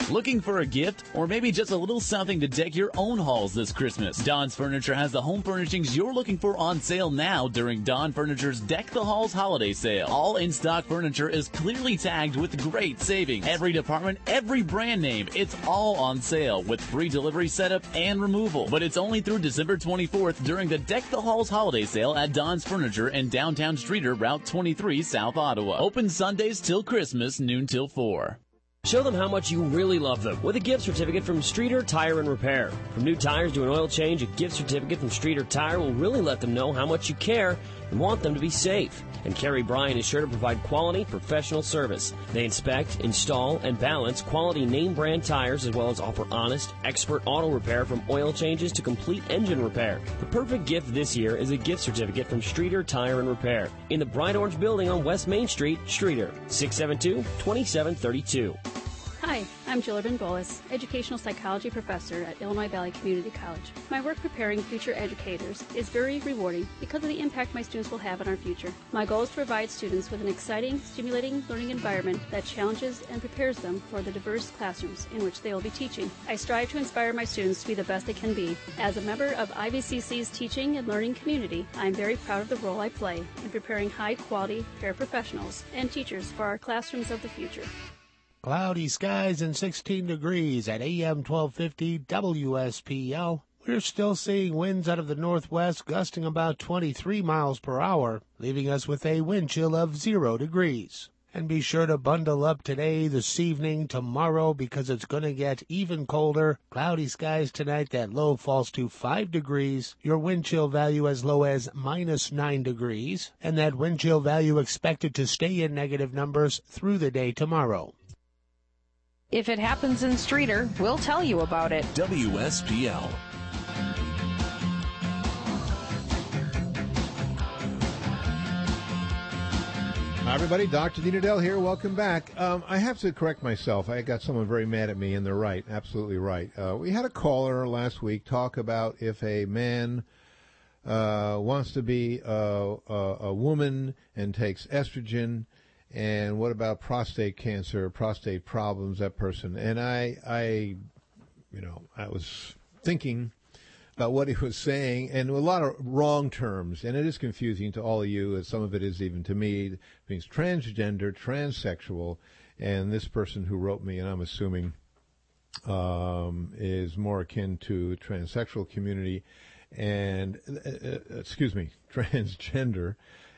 Looking for a gift or maybe just a little something to deck your own halls this Christmas? Don's Furniture has the home furnishings you're looking for on sale now during Don Furniture's Deck the Halls holiday sale. All in-stock furniture is clearly tagged with great savings. Every department, every brand name, it's all on sale with free delivery setup and removal. But it's only through December 24th during the Deck the Halls holiday sale at Don's Furniture in downtown Streator, Route 23, South Ottawa. Open Sundays till Christmas, noon till 4. Show them how much you really love them with a gift certificate from Streator Tire and Repair. From new tires to an oil change, a gift certificate from Streator Tire will really let them know how much you care and want them to be safe. And Kerry Bryan is sure to provide quality, professional service. They inspect, install, and balance quality name brand tires as well as offer honest, expert auto repair from oil changes to complete engine repair. The perfect gift this year is a gift certificate from Streator Tire and Repair in the Bright Orange Building on West Main Street, Streator, 672 2732. Hi, I'm Jill Urban Bolus, educational psychology professor at Illinois Valley Community College. My work preparing future educators is very rewarding because of the impact my students will have on our future. My goal is to provide students with an exciting, stimulating learning environment that challenges and prepares them for the diverse classrooms in which they will be teaching. I strive to inspire my students to be the best they can be. As a member of IVCC's teaching and learning community, I am very proud of the role I play in preparing high quality paraprofessionals and teachers for our classrooms of the future. Cloudy skies and 16 degrees at AM 1250 WSPL. We're still seeing winds out of the northwest gusting about 23 miles per hour, leaving us with a wind chill of 0 degrees. And be sure to bundle up today, this evening, tomorrow, because it's going to get even colder. Cloudy skies tonight, that low falls to 5 degrees. Your wind chill value as low as minus 9 degrees. And that wind chill value expected to stay in negative numbers through the day tomorrow. If it happens in Streator, we'll tell you about it. WSPL. Hi, everybody. Dr. Dean Edell here. Welcome back. Um, I have to correct myself. I got someone very mad at me, and they're right. Absolutely right. Uh, we had a caller last week talk about if a man uh, wants to be a, a, a woman and takes estrogen, and what about prostate cancer, prostate problems, that person. And I, I, you know, I was thinking about what he was saying, and a lot of wrong terms, and it is confusing to all of you, and some of it is even to me. It means transgender, transsexual, and this person who wrote me, and I'm assuming um, is more akin to transsexual community, and uh, uh, excuse me, transgender,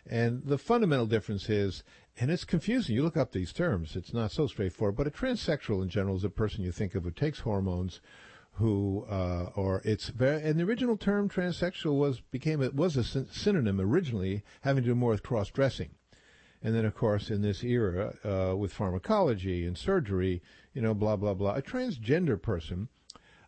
And the fundamental difference is, and it's confusing. You look up these terms; it's not so straightforward. But a transsexual in general is a person you think of who takes hormones, who uh, or it's very. And the original term transsexual was became it was a synonym originally having to do more with cross dressing. And then, of course, in this era, uh, with pharmacology and surgery, you know, blah, blah, blah, a transgender person,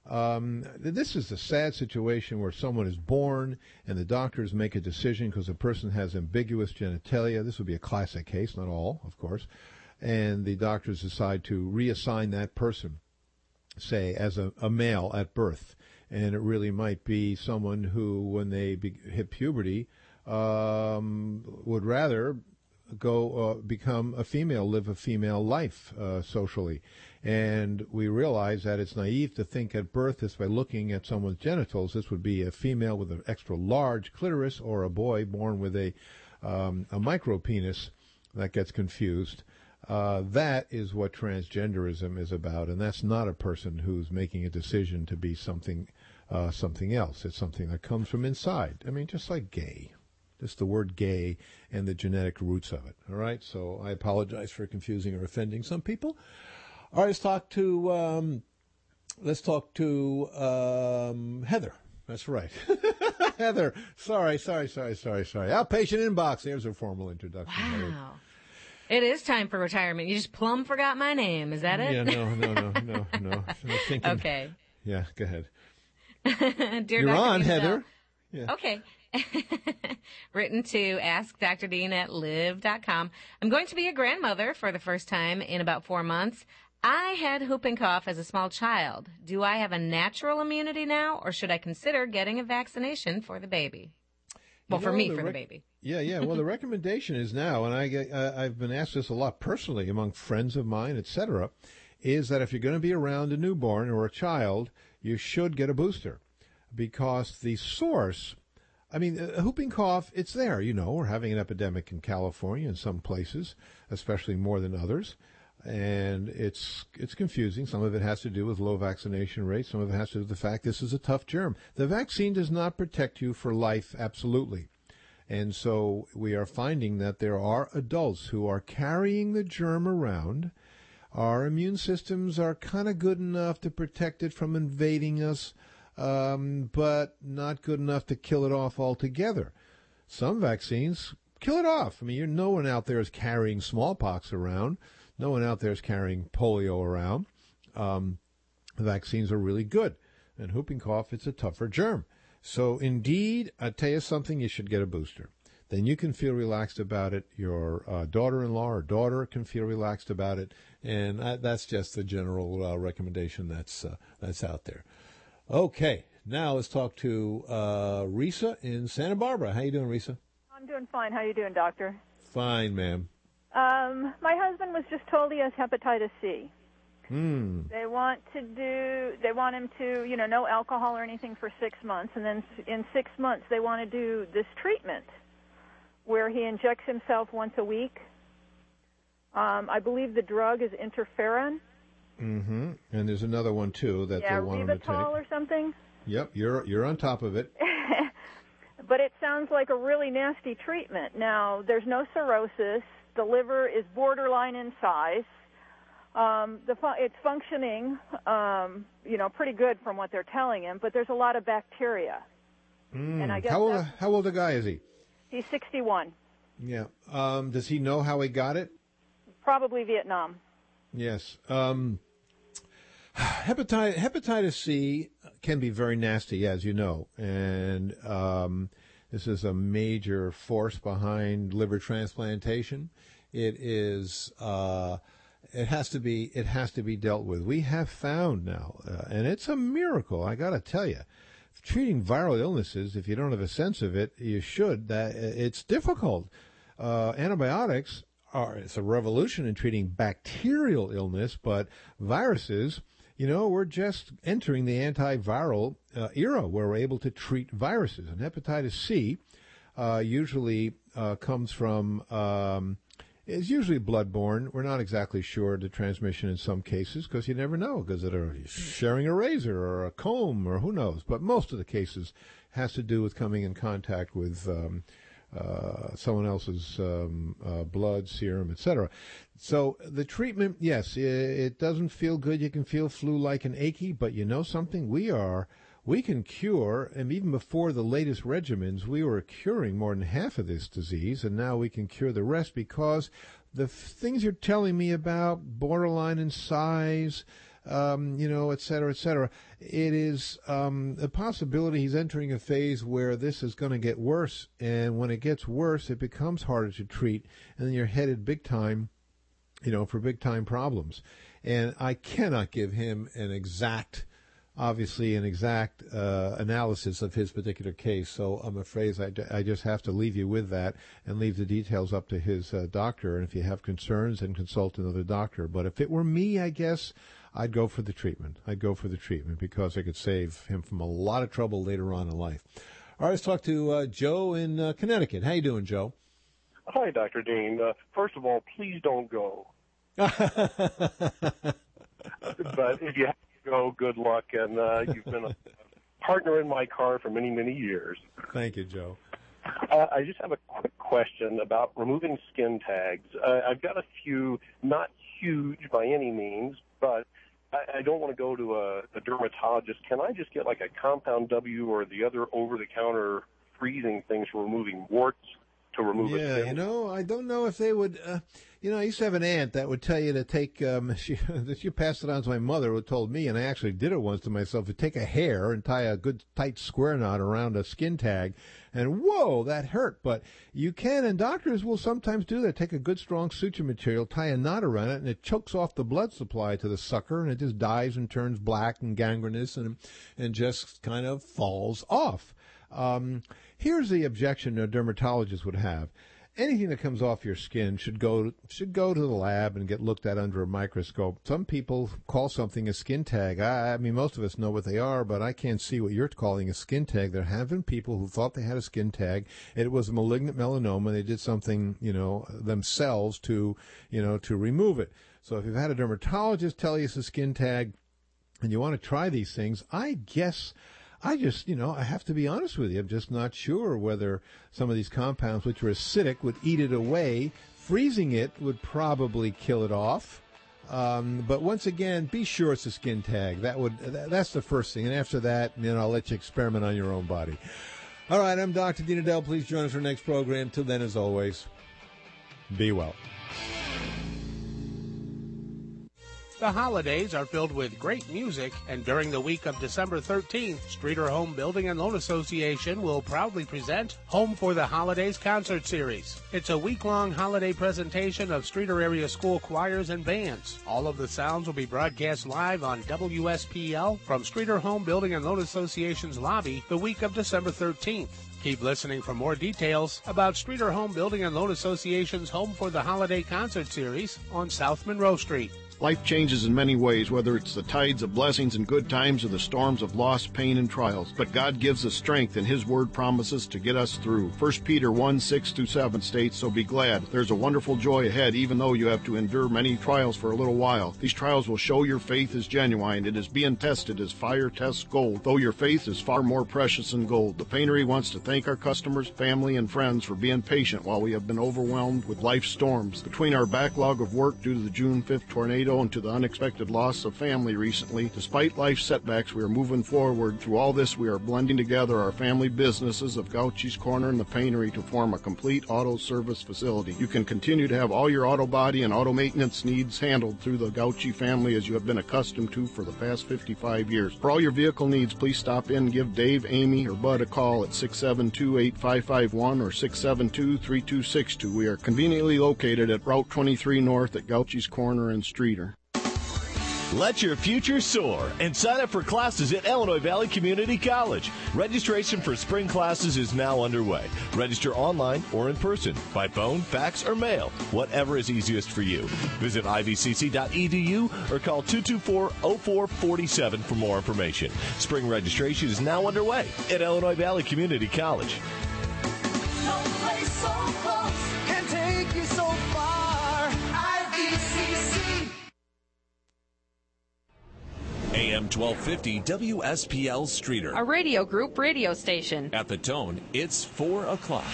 um, this is a sad situation where someone is born and the doctors make a decision because a person has ambiguous genitalia. This would be a classic case, not all, of course. And the doctors decide to reassign that person, say, as a, a male at birth. And it really might be someone who, when they be, hit puberty, um, would rather go uh, become a female, live a female life uh, socially. And we realize that it's naive to think at birth this by looking at someone's genitals, this would be a female with an extra large clitoris or a boy born with a, um, a micro penis that gets confused. Uh, that is what transgenderism is about, and that's not a person who's making a decision to be something uh, something else. It's something that comes from inside. I mean, just like gay. Just the word gay and the genetic roots of it. All right. So I apologize for confusing or offending some people. All right. Let's talk to um, let's talk to um, Heather. That's right. Heather. Sorry, sorry, sorry, sorry, sorry. Outpatient inbox. There's a formal introduction. Wow. It is time for retirement. You just plumb forgot my name. Is that it? Yeah, no, no, no, no, no. Thinking, okay. Yeah, go ahead. Dear You're Dr. on, Dean Heather. Yeah. Okay. Written to Ask Dr. Dean at live.com. I'm going to be a grandmother for the first time in about four months. I had whooping cough as a small child. Do I have a natural immunity now, or should I consider getting a vaccination for the baby? Well, You for me, the for the baby. Yeah, yeah. Well, the recommendation is now, and I get, uh, I've been asked this a lot personally among friends of mine, etc., is that if you're going to be around a newborn or a child, you should get a booster because the source. I mean, uh, whooping cough, it's there. You know, we're having an epidemic in California in some places, especially more than others. And it's it's confusing. Some of it has to do with low vaccination rates. Some of it has to do with the fact this is a tough germ. The vaccine does not protect you for life, absolutely. And so we are finding that there are adults who are carrying the germ around. Our immune systems are kind of good enough to protect it from invading us, um, but not good enough to kill it off altogether. Some vaccines kill it off. I mean, no one out there is carrying smallpox around. No one out there is carrying polio around. Um, vaccines are really good. And whooping cough, it's a tougher germ. So, indeed, I tell you something, you should get a booster. Then you can feel relaxed about it. Your uh, daughter-in-law or daughter can feel relaxed about it, and I, that's just the general uh, recommendation that's uh, that's out there. Okay, now let's talk to uh, Risa in Santa Barbara. How you doing, Risa? I'm doing fine. How you doing, doctor? Fine, ma'am. Um, my husband was just told he has hepatitis C. Hmm. They want to do. They want him to, you know, no alcohol or anything for six months, and then in six months they want to do this treatment where he injects himself once a week. Um, I believe the drug is interferon. Mm-hmm. And there's another one too that yeah, they want him to take. Or something. Yep, you're you're on top of it. but it sounds like a really nasty treatment. Now, there's no cirrhosis. The liver is borderline in size. Um, the fu- it's functioning, um, you know, pretty good from what they're telling him. But there's a lot of bacteria. Mm. And I guess how old how old a guy is he? He's 61, Yeah. Um, does he know how he got it? probably Vietnam. Yes. Um, hepatitis, hepatitis C can be very nasty, as you know, and um, this is a major force behind liver transplantation. It is. Uh, it has to be. It has to be dealt with. We have found now, uh, and it's a miracle. I got to tell you, treating viral illnesses, if you don't have a sense of it, you should. That it's difficult. Uh, antibiotics are it's a revolution in treating bacterial illness, but viruses, you know, we're just entering the antiviral uh, era where we're able to treat viruses. And hepatitis C uh, usually uh, comes from um, is usually bloodborne. We're not exactly sure the transmission in some cases because you never know because they're sharing a razor or a comb or who knows. But most of the cases has to do with coming in contact with um, uh, someone else's um, uh, blood, serum, etc. So the treatment, yes, it, it doesn't feel good. You can feel flu-like and achy, but you know something? We are we can cure, and even before the latest regimens, we were curing more than half of this disease, and now we can cure the rest because the things you're telling me about, borderline in size, um, you know, et cetera, et cetera, it is um, a possibility he's entering a phase where this is going to get worse, and when it gets worse, it becomes harder to treat, and then you're headed big time, you know, for big time problems. And I cannot give him an exact obviously an exact uh, analysis of his particular case. So I'm afraid I, I just have to leave you with that and leave the details up to his uh, doctor. And if you have concerns, then consult another doctor. But if it were me, I guess I'd go for the treatment. I'd go for the treatment because it could save him from a lot of trouble later on in life. All right, let's talk to uh, Joe in uh, Connecticut. How you doing, Joe? Hi, Dr. Dean. Uh, first of all, please don't go. but if you go. Good luck, and uh, you've been a partner in my car for many, many years. Thank you, Joe. Uh, I just have a quick question about removing skin tags. Uh, I've got a few, not huge by any means, but I, I don't want to go to a, a dermatologist. Can I just get like a compound W or the other over-the-counter freezing things for removing warts to remove yeah, you know, I don't know if they would. Uh, you know, I used to have an aunt that would tell you to take. Um, she she passed it on to my mother, who told me, and I actually did it once to myself. To take a hair and tie a good tight square knot around a skin tag, and whoa, that hurt. But you can, and doctors will sometimes do that. Take a good strong suture material, tie a knot around it, and it chokes off the blood supply to the sucker, and it just dies and turns black and gangrenous, and and just kind of falls off. Um, here's the objection a dermatologist would have. Anything that comes off your skin should go should go to the lab and get looked at under a microscope. Some people call something a skin tag. I, I mean, most of us know what they are, but I can't see what you're calling a skin tag. There have been people who thought they had a skin tag. It was a malignant melanoma. They did something, you know, themselves to, you know, to remove it. So if you've had a dermatologist tell you it's a skin tag, and you want to try these things, I guess I just, you know, I have to be honest with you. I'm just not sure whether some of these compounds, which are acidic, would eat it away. Freezing it would probably kill it off. Um, but once again, be sure it's a skin tag. That would that's the first thing. And after that, you know, I'll let you experiment on your own body. All right, I'm Dr. Dean Edell. Please join us for our next program. Till then, as always, be well. The holidays are filled with great music, and during the week of December 13th, Streator Home Building and Loan Association will proudly present Home for the Holidays concert series. It's a week-long holiday presentation of Streator area school choirs and bands. All of the sounds will be broadcast live on WSPL from Streator Home Building and Loan Association's lobby the week of December 13th. Keep listening for more details about Streator Home Building and Loan Association's Home for the Holiday concert series on South Monroe Street. Life changes in many ways, whether it's the tides of blessings and good times or the storms of loss, pain, and trials. But God gives us strength, and His Word promises to get us through. 1 Peter 1 6 through 7 states, So be glad. There's a wonderful joy ahead, even though you have to endure many trials for a little while. These trials will show your faith is genuine. It is being tested as fire tests gold, though your faith is far more precious than gold. The Paintery wants to thank our customers, family, and friends for being patient while we have been overwhelmed with life storms. Between our backlog of work due to the June 5th tornado and to the unexpected loss of family recently, despite life setbacks, we are moving forward. Through all this, we are blending together our family businesses of Gauchi's Corner and the Paintery to form a complete auto service facility. You can continue to have all your auto body and auto maintenance needs handled through the Gauchi family as you have been accustomed to for the past 55 years. For all your vehicle needs, please stop in give Dave, Amy, or Bud a call at 672 8551 or 672 3262. We are conveniently located at Route 23 North at Gauchi's Corner and Streator. Let your future soar and sign up for classes at Illinois Valley Community College. Registration for spring classes is now underway. Register online or in person, by phone, fax, or mail, whatever is easiest for you. Visit ivcc.edu or call 224-0447 for more information. Spring registration is now underway at Illinois Valley Community College. No place so close can take you so far. AM 1250 WSPL Streator. A radio group radio station. At the tone, it's 4 o'clock.